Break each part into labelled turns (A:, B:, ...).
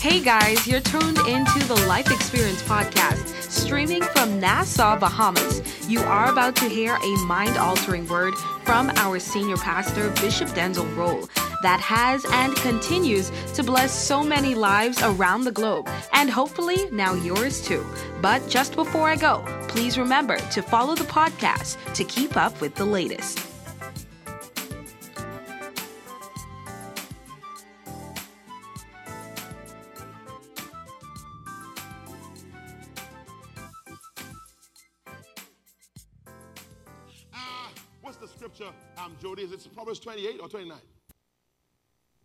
A: Hey guys, you're tuned into the Life Experience Podcast, streaming from Nassau, Bahamas. You are about to hear a mind altering word from our senior pastor, Bishop Denczil Rolle, that has and continues to bless so many lives around the globe, and hopefully now yours too. But just before I go, please remember to follow the podcast to keep up with the latest.
B: Is it Proverbs 28 or 29?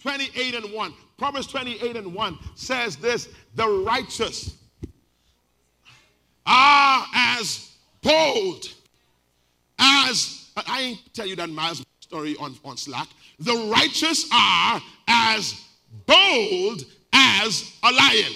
B: 28 and 1. Proverbs 28 and 1 says this the righteous are as bold as I ain't tell you that Miles story on, on Slack. The righteous are as bold as a lion.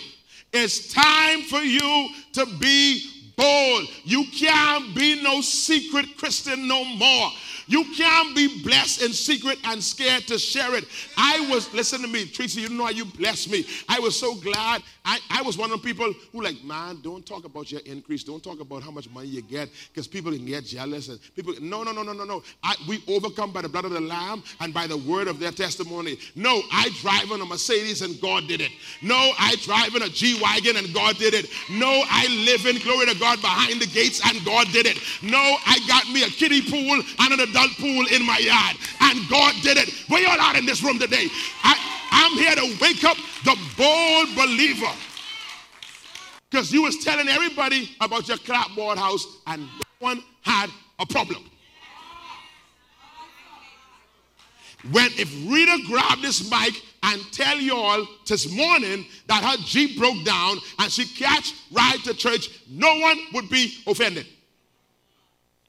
B: It's time for you to be bold. You can't be no secret Christian no more. You can't be blessed in secret and scared to share it. I was, listen to me, Tracy, you know how you blessed me. I was so glad. I, I was one of the people who, like, man, don't talk about your increase. Don't talk about how much money you get because people can get jealous. And people, no, no, no, no, no, no. I, we overcome by the blood of the Lamb and by the word of their testimony. No, I drive in a Mercedes and God did it. No, I drive in a G Wagon and God did it. No, I live in glory to God behind the gates and God did it. No, I got me a kiddie pool and an adult pool in my yard and God did it. We all out in this room today. I, I'm here to wake up the bold believer. Because you was telling everybody about your clapboard house and no one had a problem. When if Rita grabbed this mic and tell y'all this morning that her Jeep broke down and she catch ride to church, no one would be offended.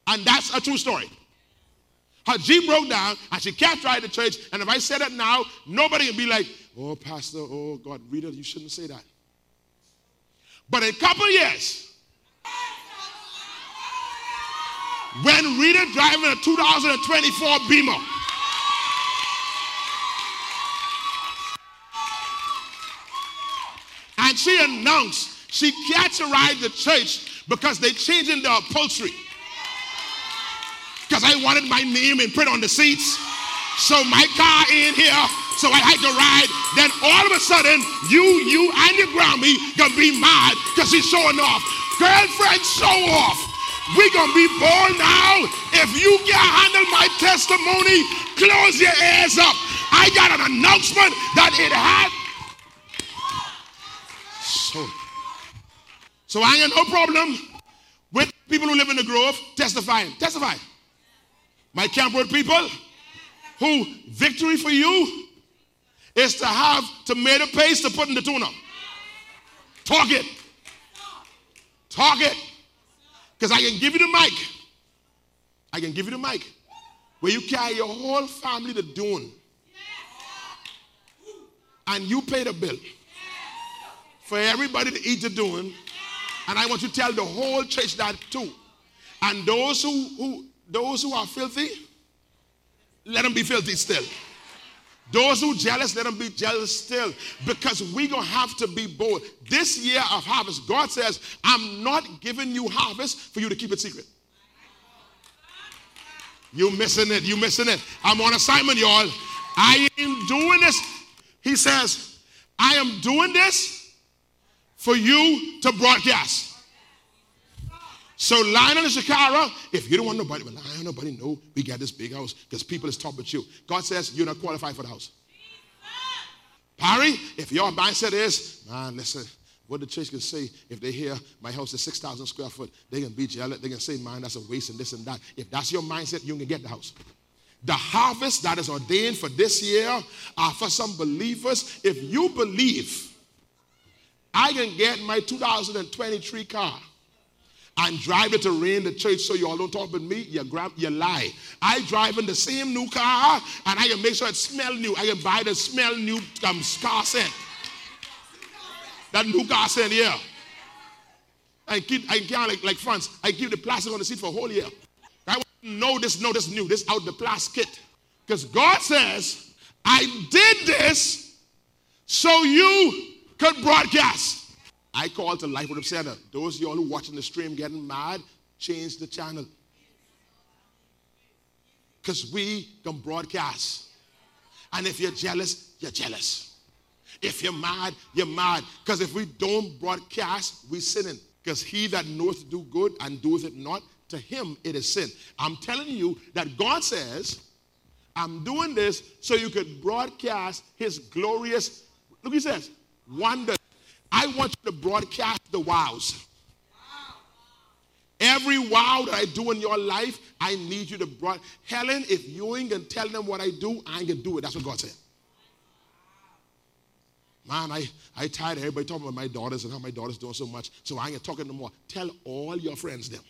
B: And that's a true story. Her Jeep broke down and she catch ride to church. And if I say that now, nobody would be like, oh, Pastor, oh, God, Rita, you shouldn't say that. But in a couple years, when Rita driving a 2024 Beamer, and she announced she ride to church because they changing the upholstery. Because I wanted my name and print on the seats. So my car in here, so I had to ride. Then all of a sudden, you, you, and your Grammy gonna be mad because she's showing off. Girlfriend, show off. We gonna be bold now. If you can't handle my testimony, close your ears up. I got an announcement that it had. So I ain't got no problem with people who live in the grove testifying. Testify. My Camp Road people, who victory for you is to have tomato paste to put in the tuna. Talk it. Talk it. Because I can give you the mic. I can give you the mic. Where you carry your whole family to Dune. And you pay the bill for everybody to eat the Dune. And I want to tell the whole church that too. And those who, who those who are filthy, let them be filthy still. Those who jealous, let them be jealous still. Because we're going to have to be bold. This year of harvest, God says, I'm not giving you harvest for you to keep it secret. You missing it. You missing it. I'm on assignment, y'all. I am doing this. He says, I am doing this for you to broadcast. So Lionel and Shakara, if you don't want nobody, but Lionel, nobody know we got this big house because people is talking about you. God says you're not qualified for the house. Parry, if your mindset is, man, listen, what the church can say if they hear my house is 6,000 square foot, they can be jealous. They can say, man, that's a waste and this and that. If that's your mindset, you can get the house. The harvest that is ordained for this year are for some believers. If you believe, I can get my 2023 car and drive it to rain the church so you all don't talk about me, you grab you lie. I drive in the same new car and I can make sure it smell new. I can buy the smell new um, car scent. That new car scent, yeah. I keep I can't like, like France. I keep the plastic on the seat for a whole year. I want to know this, know this new, this out the plastic. Because God says, I did this so you could broadcast. I call to Life Worship Center. Those of y'all who watching the stream getting mad, change the channel. Because we can broadcast. And if you're jealous, you're jealous. If you're mad, you're mad. Because if we don't broadcast, we're sinning. Because he that knoweth to do good and doeth it not, to him it is sin. I'm telling you that God says, I'm doing this so you could broadcast his glorious, look, he says, wonder. I want you to broadcast the wows. Every wow that I do in your life, I need you to broad. Helen, if you ain't gonna tell them what I do, I ain't gonna do it. That's what God said. Man, I, I tired of everybody talking about my daughters and how my daughters doing so much, so I ain't talking no more. Tell all your friends them.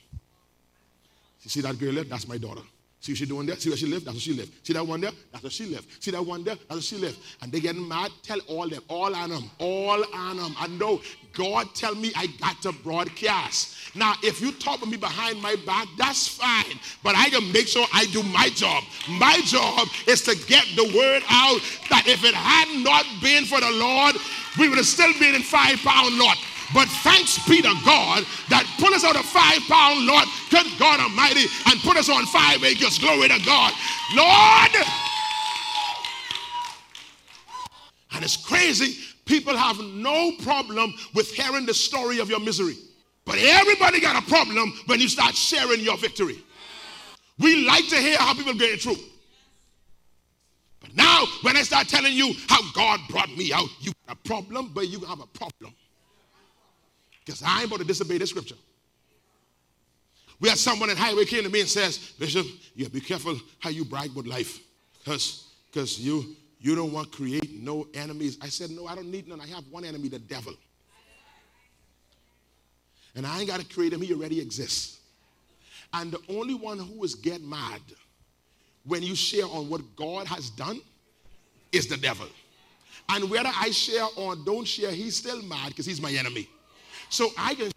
B: You see that girl there? That's my daughter. See she doing there? See where she live? That's where she live. See that one there? That's where she live. See that one there? That's where she live. And they getting mad. Tell all them, all on them, all on them. I know God tell me I got to broadcast. Now, if you talk to me behind my back, that's fine. But I can make sure I do my job. My job is to get the word out that if it had not been for the Lord, we would have still been in five pound lot. But thanks be to God that put us on a five pound Lord, good God Almighty, and put us on five acres. Glory to God. Lord! And it's crazy. People have no problem with hearing the story of your misery. But everybody got a problem when you start sharing your victory. We like to hear how people get it through. But now, when I start telling you how God brought me out, you got a problem, but you have a problem. Because I ain't about to disobey the scripture. We had someone at Highway came to me and says, Bishop, yeah, be careful how you brag about life. Because you you don't want to create no enemies. I said, No, I don't need none. I have one enemy, the devil. And I ain't got to create him, he already exists. And the only one who is get mad when you share on what God has done is the devil. And whether I share or don't share, he's still mad because he's my enemy. So I can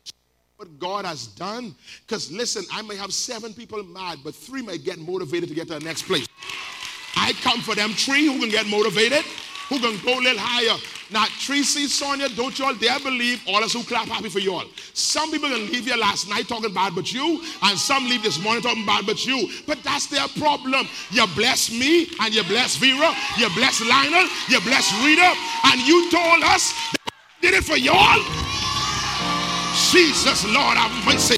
B: what God has done. Because listen, I may have seven people mad, but three may get motivated to get to the next place. I come for them three who can get motivated, who can go a little higher. Now, Tracy, Sonia, don't y'all dare believe all us who clap happy for y'all. Some people can leave here last night talking bad but you, and some leave this morning talking bad but you. But that's their problem. You bless me, and you bless Vera, you bless Lionel, you bless Rita, and you told us did it for y'all. Jesus, Lord, have mercy.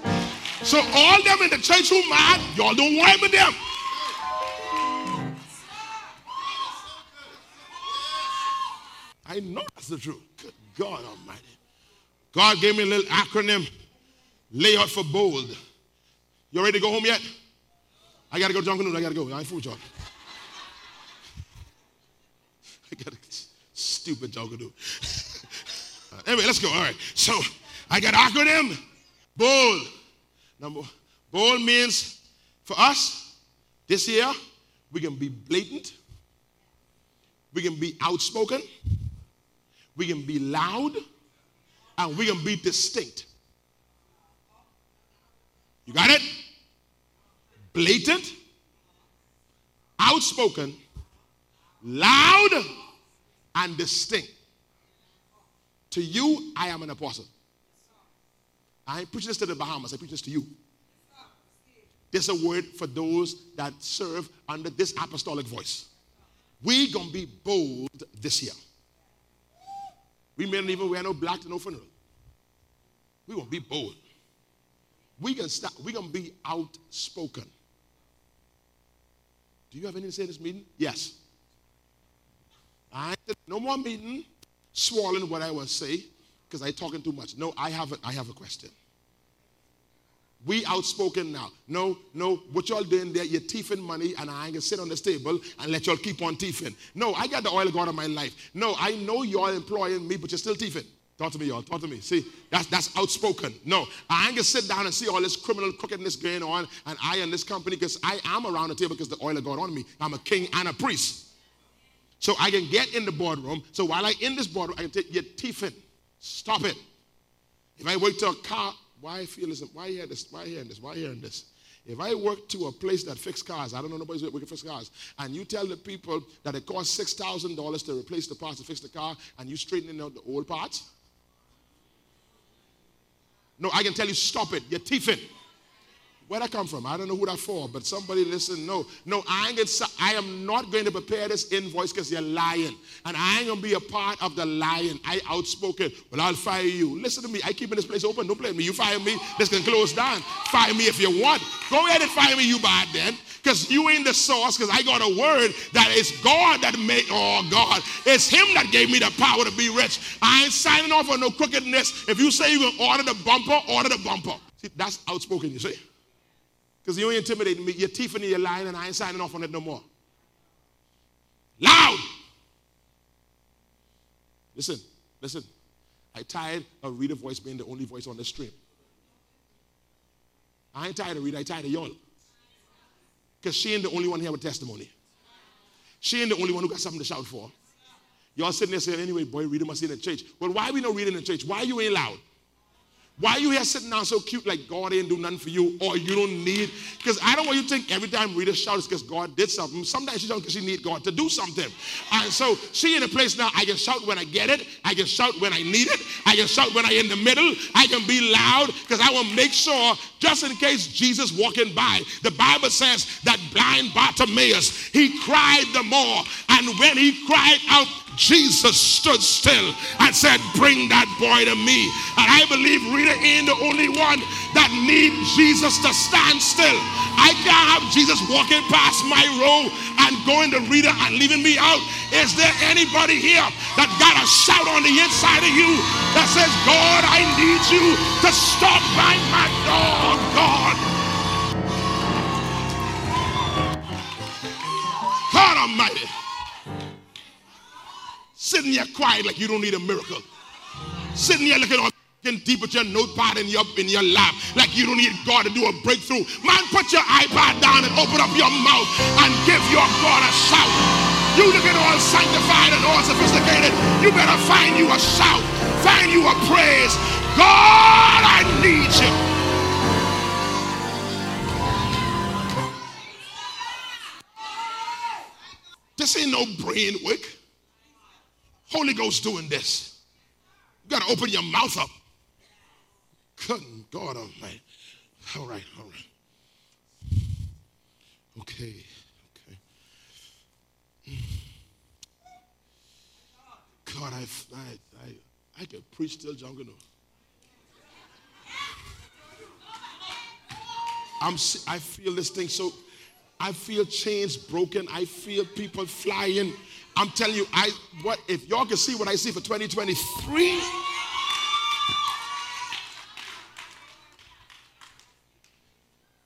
B: So all them in the church who mad, y'all don't worry with them. I know that's the truth. Good God Almighty. God gave me a little acronym, layout for bold. You ready to go home yet? I gotta go to Jungle I gotta go. I ain't food y'all. I gotta stupid Jungle anyway, let's go. All right. So I got acronym. Bold. Number bold means for us this year we can be blatant, we can be outspoken, we can be loud, and we can be distinct. You got it? Blatant, outspoken, loud, and distinct. To you, I am an apostle. I ain't preaching this to the Bahamas, I preach this to you. There's a word for those that serve under this apostolic voice. We gonna be bold this year. We may not even wear no black to no funeral. We gonna be bold. We gonna stop. We gonna be outspoken. Do you have anything to say in this meeting? Yes. I no more meeting, swallowing what I was say because I talking too much. No, I have a, I have a question. We outspoken now. No, no, what y'all doing there, you're thieving money and I ain't gonna sit on this table and let y'all keep on thieving. No, I got the oil God in my life. No, I know y'all employing me, but you're still thieving. Talk to me, y'all. Talk to me. See, that's that's outspoken. No, I ain't gonna sit down and see all this criminal crookedness going on, and I and this company, because I am around the table because the oil of God on me. I'm a king and a priest. So I can get in the boardroom. So while I in this boardroom, I can take your thieving. Stop it. If I work to a car, why feel this? Why hear this? Why hearing this? Why hearing this? If I work to a place that fix cars, I don't know nobody's working fix cars, and you tell the people that it costs six thousand dollars to replace the parts to fix the car, and you straightening out the old parts. No, I can tell you, stop it. You're thieving. Where that come from? I don't know who that for, but somebody listen. No, no, I ain't gonna, I am not going to prepare this invoice because you're lying. And I ain't gonna be a part of the lying. I outspoken. Well, I'll fire you. Listen to me. I keeping this place open. Don't blame me. You fire me, this can close down. Fire me if you want. Go ahead and fire me, you bad then. Because you ain't the source, because I got a word that it's God that made, oh God, it's Him that gave me the power to be rich. I ain't signing off on no crookedness. If you say you're gonna order the bumper, order the bumper. See, that's outspoken, you see. Because you ain't intimidating me. You're teething and you're lying, and I ain't signing off on it no more. Loud! Listen, listen. I tired of Rita voice being the only voice on the stream. I ain't tired of Rita, I tired of y'all. Because she ain't the only one here with testimony. She ain't the only one who got something to shout for. Y'all sitting there saying, anyway, boy, Rita must be in the church. Well, why we not reading in the church? Why you ain't loud? Why are you here sitting down so cute like God ain't do nothing for you or you don't need? Because I don't want you to think every time Rita shouts because God did something. Sometimes she shouts because she need God to do something. And so she in a place now, I can shout when I get it. I can shout when I need it. I can shout when I in the middle. I can be loud because I will make sure just in case Jesus walking by. The Bible says that blind Bartimaeus, he cried the more. And when he cried out, Jesus stood still and said, Bring that boy to me. And I believe Rita ain't the only one that need Jesus to stand still. I can't have Jesus walking past my row and going to Rita and leaving me out. Is there anybody here that got a shout on the inside of you that says, God, I need you to stop by my door, God? God Almighty sitting here quiet like you don't need a miracle. Sitting here looking all deep with your notepad in your, in your lap like you don't need God to do a breakthrough. Man, put your iPad down and open up your mouth and give your God a shout. You looking all sanctified and all sophisticated. You better find you a shout. Find you a praise. God, I need you. This ain't no brain work. Holy Ghost doing this. You got to open your mouth up. Good God Almighty. All right, all right. Okay, okay. God, I, I, I, I can preach till John. I'm, I feel this thing so, I feel chains broken. I feel people flying. I'm telling you, I what if y'all can see what I see for 2023.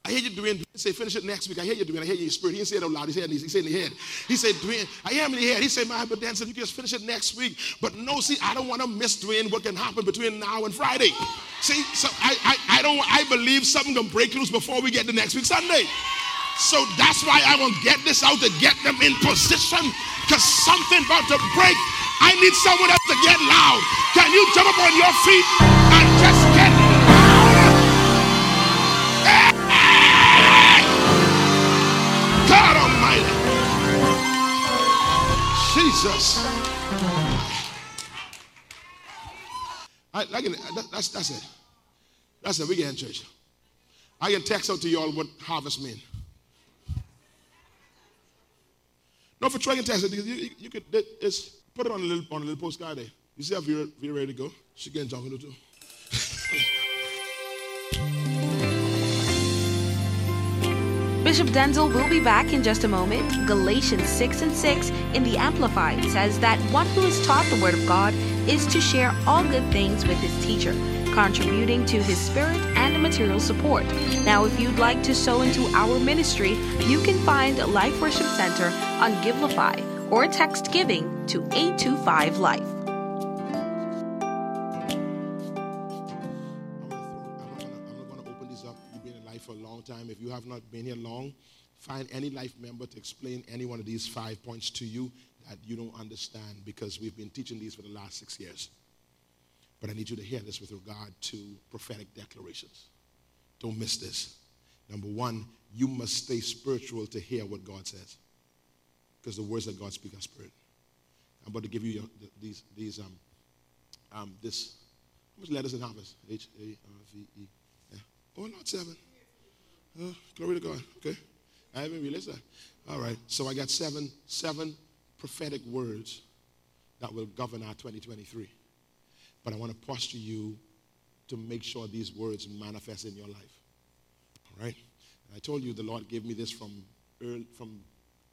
B: I hear you doing. Say finish it next week. I hear you doing. I hear you spirit. He didn't say it out loud. He said he said in the head. He said Dwayne. I am in the head. He said my but said you can just finish it next week. But no, see, I don't want to miss Dwayne. What can happen between now and Friday? See, so I I, I don't. I believe something can break loose before we get to next week Sunday. So that's why I will get this out to get them in position because something about to break. I need someone else to get loud. Can you jump up on your feet and just get loud? Hey! God Almighty. Jesus. I, I can, that, that's, that's it. That's it. We get in church. I can text out to you all what harvest mean. No, for tracking text, you, you, you could it's, put it on a little on a little postcard there. You see how Vera, Vera ready to go? She getting junk too.
A: Bishop Denczil will be back in just a moment. Galatians 6 and 6 in the Amplified says that one who is taught the Word of God is to share all good things with his teacher contributing to his spirit and material support. Now, if you'd like to sow into our ministry, you can find Life Worship Center on Givelify or text giving to 825 Life.
B: For a long time. If you have not been here long, find any life member to explain any one of these five points to you that you don't understand because we've been teaching these for the last six years. But I need you to hear this with regard to prophetic declarations. Don't miss this. Number one, you must stay spiritual to hear what God says. Because the words that God speaks are spirit. I'm about to give you your, these, these, um, um, this, how much letters in harvest? H A R V E. Yeah. Oh, not seven. Oh, glory to God. Okay. I haven't realized that. All right. So I got seven, seven prophetic words that will govern our 2023. But I want to posture you to make sure these words manifest in your life. All right? And I told you the Lord gave me this from, early, from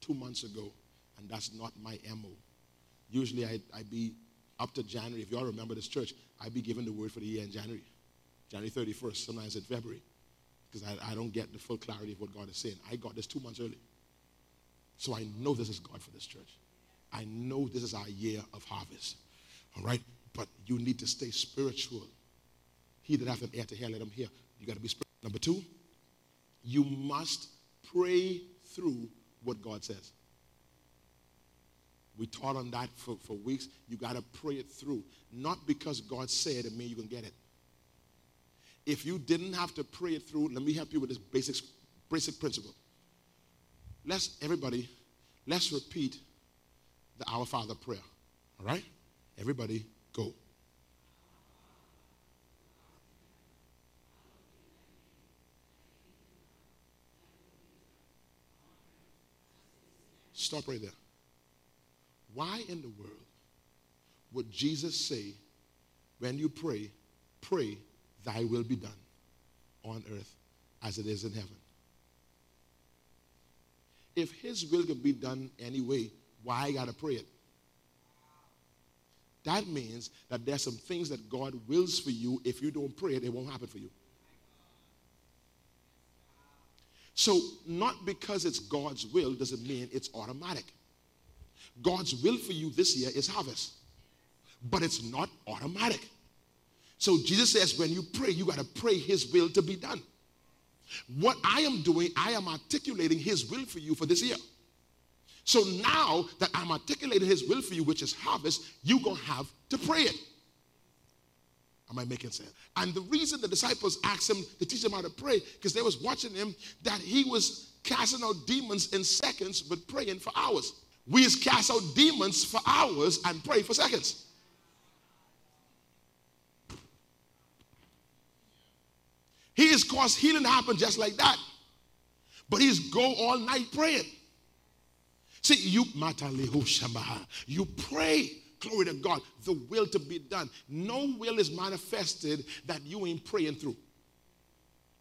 B: two months ago, and that's not my MO. Usually I, I be up to January. If y'all remember this church, I'd be given the word for the year in January. January 31st, sometimes in February. Because I, I don't get the full clarity of what God is saying. I got this two months early. So I know this is God for this church. I know this is our year of harvest. All right? But you need to stay spiritual. He that hath an ear to hear, let him hear. You got to be spiritual. Number two, you must pray through what God says. We taught on that for, for weeks. You got to pray it through. Not because God said it means you can get it. If you didn't have to pray it through, let me help you with this basic, basic principle. Let's, everybody, let's repeat the Our Father prayer. All right? Everybody, go. Stop right there. Why in the world would Jesus say, when you pray, pray, thy will be done on earth as it is in heaven? If his will can be done anyway, why I got to pray it? That means that there's some things that God wills for you. If you don't pray it, it won't happen for you. So, not because it's God's will doesn't mean it's automatic. God's will for you this year is harvest, but it's not automatic. So, Jesus says, when you pray, you got to pray His will to be done. What I am doing, I am articulating His will for you for this year. So now that I'm articulating His will for you, which is harvest, you're going to have to pray it. Am I making sense? And the reason the disciples asked him to teach them how to pray, because they was watching him that he was casting out demons in seconds, but praying for hours. We cast out demons for hours and pray for seconds. He has caused healing to happen just like that. But he's go all night praying. See, you you pray Glory to God. The will to be done. No will is manifested that you ain't praying through.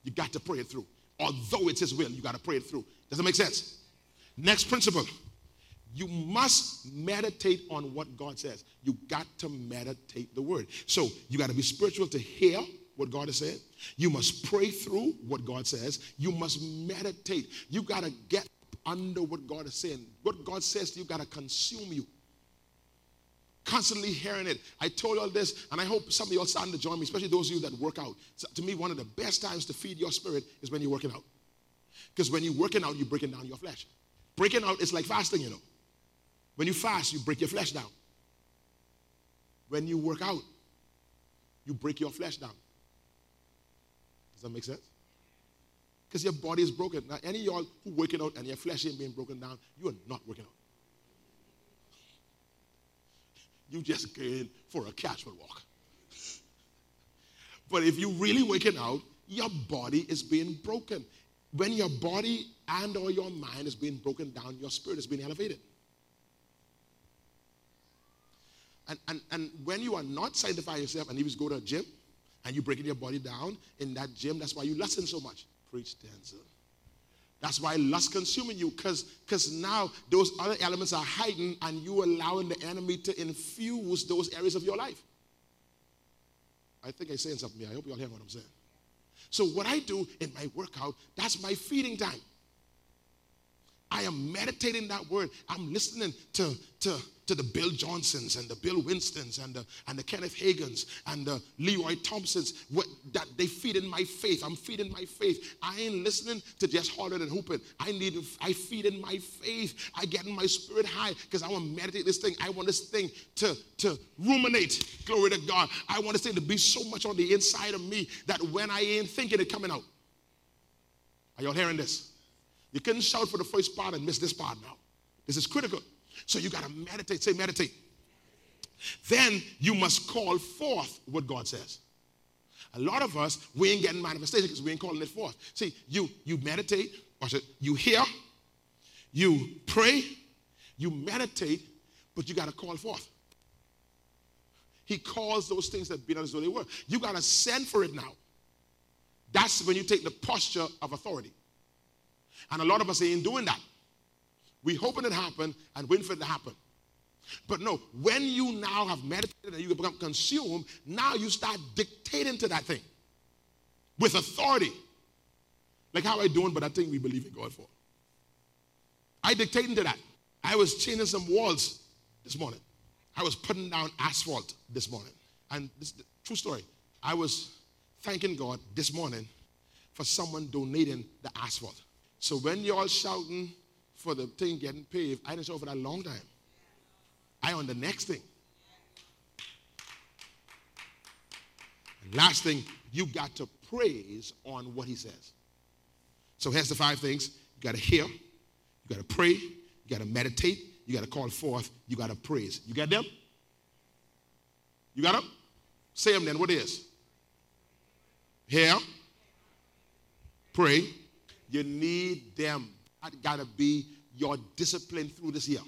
B: You got to pray it through. Although it's His will, you got to pray it through. Does that make sense? Next principle. You must meditate on what God says. You got to meditate the word. So you got to be spiritual to hear what God has said. You must pray through what God says. You must meditate. You got to get under what God is saying. What God says you got to consume you constantly hearing it. I told you all this, and I hope some of you are starting to join me, especially those of you that work out. So to me, one of the best times to feed your spirit is when you're working out. Because when you're working out, you're breaking down your flesh. Breaking out is like fasting, you know. When you fast, you break your flesh down. When you work out, you break your flesh down. Does that make sense? Because your body is broken. Now, any of y'all who working out and your flesh ain't being broken down, you are not working out. You just going for a casual walk. But if you're really working out, your body is being broken. When your body and or your mind is being broken down, your spirit is being elevated. And, and, and when you are not sanctifying yourself and you just go to a gym and you're breaking your body down in that gym, that's why you lessen so much. Preach, Denczil. That's why lust consuming you, because now those other elements are hiding and you allowing the enemy to infuse those areas of your life. I think I'm saying something here. I hope you all hear what I'm saying. So what I do in my workout, that's my feeding time. I am meditating that word. I'm listening to, to, to the Bill Johnsons and the Bill Winstons and the, and the Kenneth Hagins and the Leroy Thompsons. What, that they feed in my faith. I'm feeding my faith. I ain't listening to just hollering and hooping. I need I feed in my faith. I get in my spirit high because I want to meditate this thing. I want this thing to, to ruminate. Glory to God. I want this thing to be so much on the inside of me that when I ain't thinking it coming out. Are y'all hearing this? You couldn't shout for the first part and miss this part now. This is critical. So you got to meditate. Say, meditate. Then you must call forth what God says. A lot of us, we ain't getting manifestation because we ain't calling it forth. See, you you meditate, it, you hear, you pray, you meditate, but you got to call forth. He calls those things that be not as though they were. You got to send for it now. That's when you take the posture of authority. And a lot of us ain't doing that. We hoping it happen and waiting for it to happen. But no, when you now have meditated and you become consumed, now you start dictating to that thing with authority. Like how I doing, but I think we believe in God for. I dictating to that. I was changing some walls this morning. I was putting down asphalt this morning. And this true story. I was thanking God this morning for someone donating the asphalt. So when y'all shouting for the thing getting paved, I didn't shout for that long time. I on the next thing. And last thing, you got to praise on what he says. So here's the five things. You got to hear, you got to pray, you got to meditate, you got to call forth, you got to praise. You got them? You got them? Say them then. What is? Hear, pray. You need them. Got to be your discipline through this year.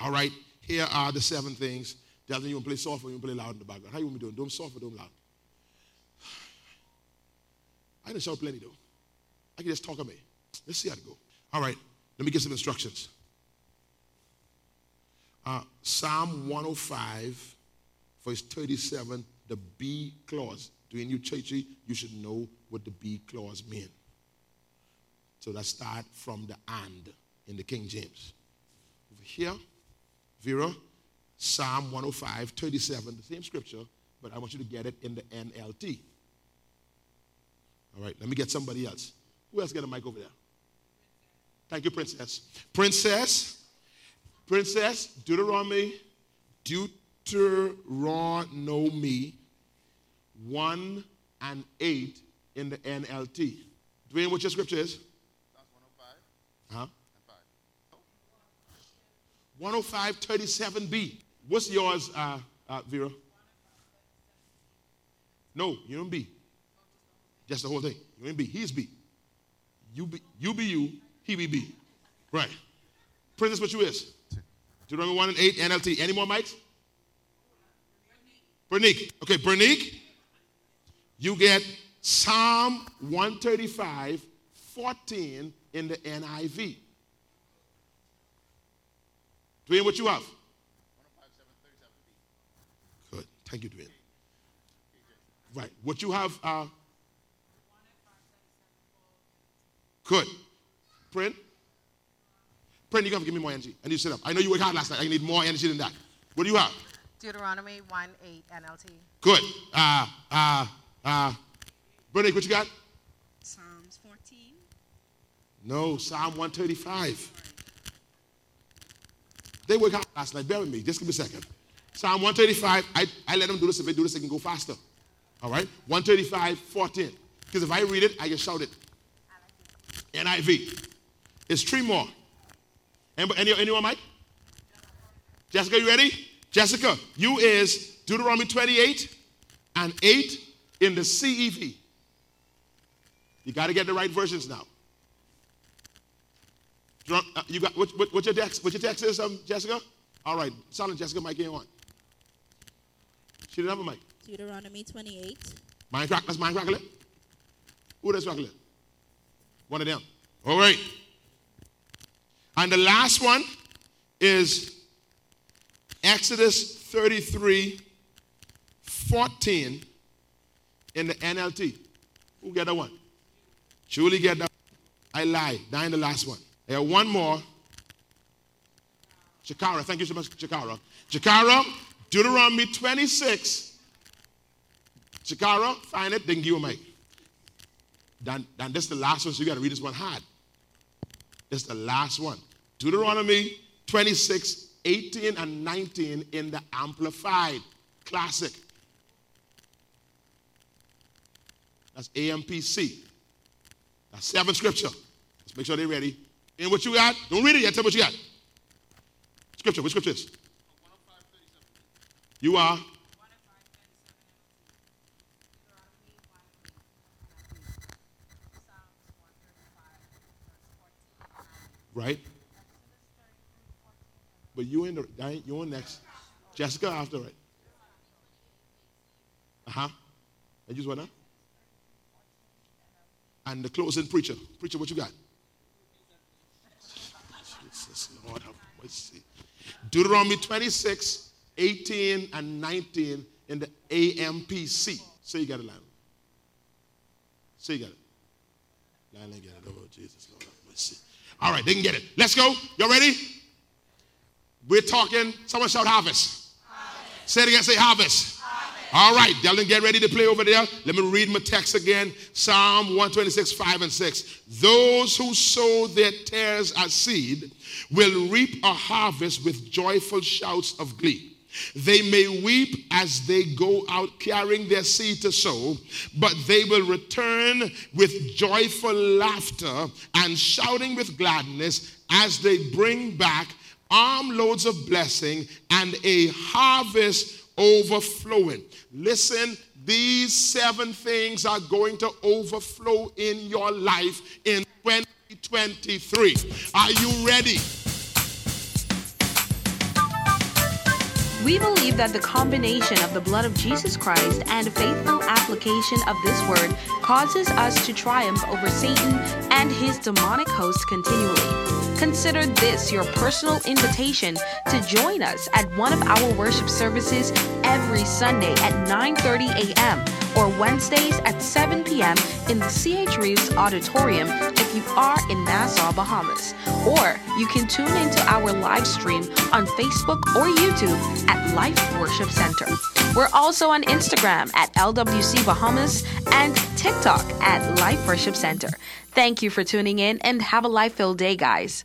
B: All right? Here are the seven things. Doesn't you want to play soft or you want to play loud in the background? How you want me doing? Do them soft or do them loud? I didn't shout plenty though. I can just talk on me. Let's see how it go. All right, let me get some instructions. Uh, Psalm 105, verse 37, the B clause. Doing you churchy, you should know what the B clause mean. So let's start from the and in the King James. Over here, Vera, Psalm 105, 37, the same scripture, but I want you to get it in the NLT. All right, let me get somebody else. Who else got a mic over there? Thank you, Princess. Princess, Princess, Deuteronomy, Deuteronomy 1 and 8 in the NLT. Dwayne, what your scripture is? 105. Huh? 105 37b. What's yours, uh, uh, Vera? No, you don't B. Just the whole thing. You ain't B. He's B. You be you, be you he be B. Right. Print Princess, what you is? Deuteronomy 1 and 8, NLT. Any more mics? Bernique. Okay, Bernique, you get Psalm 135, 14 in the NIV. Dwayne, what you have? Good. Thank you, Dwayne. Right. What you have? Uh, good. Print. Print, you're going to give me more energy. I need to sit up. I know you worked hard last night. I need more energy than that. What do you have?
C: Deuteronomy 1 8 NLT.
B: Good. Uh, uh, uh, Bernice, what you got?
D: Psalms 14.
B: No, Psalm 135. They worked hard last night. Bear with me. Just give me a second. Psalm 135, I, I let them do this. If they do this, they can go faster. All right? 135, 14. Because if I read it, I just shout it. NIV. It's three more. Any, anyone, Mike? Jessica, you ready? Jessica, you is Deuteronomy 28 and 8 in the CEV. You got to get the right versions now. Uh, you got what, what, what's your text? What's your text is, um, Jessica? All right, silent Jessica, mic ain't on. She didn't have a mic.
D: Deuteronomy 28.
B: Mind crack, that's mind crackling. Who that's crackling? One of them. All right. And the last one is Exodus 33, 14 in the NLT. Who get that one? Julie get that. I lie. Now in the last one. Have one more. Chikara, thank you so much, Chikara. Chikara, Deuteronomy 26. Chikara, find it, then give a mic. Then, then this is the last one, so you got to read this one hard. This is the last one. Deuteronomy 26, 18 and 19 in the Amplified Classic. That's AMPC. That's seven scripture. Let's make sure they're ready. And what you got? Don't read it yet. Tell me what you got. Scripture. What scripture is? You are. Right? But you in the you in next. Jessica after it. Uh-huh. And you what now? And the closing preacher. Preacher, what you got? Jesus, Lord have mercy. Deuteronomy 26, 18, and 19 in the AMPC. So you got it, Lionel. So you got it. Lionel get it. Oh, Jesus, Lord mercy. All right, they can get it. Let's go. Y'all ready? We're talking, someone shout harvest. harvest. Say it again, say harvest. All right, Dylan, get ready to play over there. Let me read my text again. Psalm 126, 5 and 6. Those who sow their tares as seed will reap a harvest with joyful shouts of glee. They may weep as they go out carrying their seed to sow, but they will return with joyful laughter and shouting with gladness as they bring back armloads of blessing and a harvest overflowing. Listen, these seven things are going to overflow in your life in 2023. Are you ready?
A: We believe that the combination of the blood of Jesus Christ and faithful application of this word causes us to triumph over Satan and his demonic hosts continually. Consider this your personal invitation to join us at one of our worship services every Sunday at 9:30 a.m. or Wednesdays at 7 p.m. in the CH Reeves Auditorium if you are in Nassau, Bahamas. Or you can tune into our live stream on Facebook or YouTube at Life Worship Center. We're also on Instagram at LWC Bahamas and TikTok at Life Worship Center. Thank you for tuning in and have a life filled day, guys.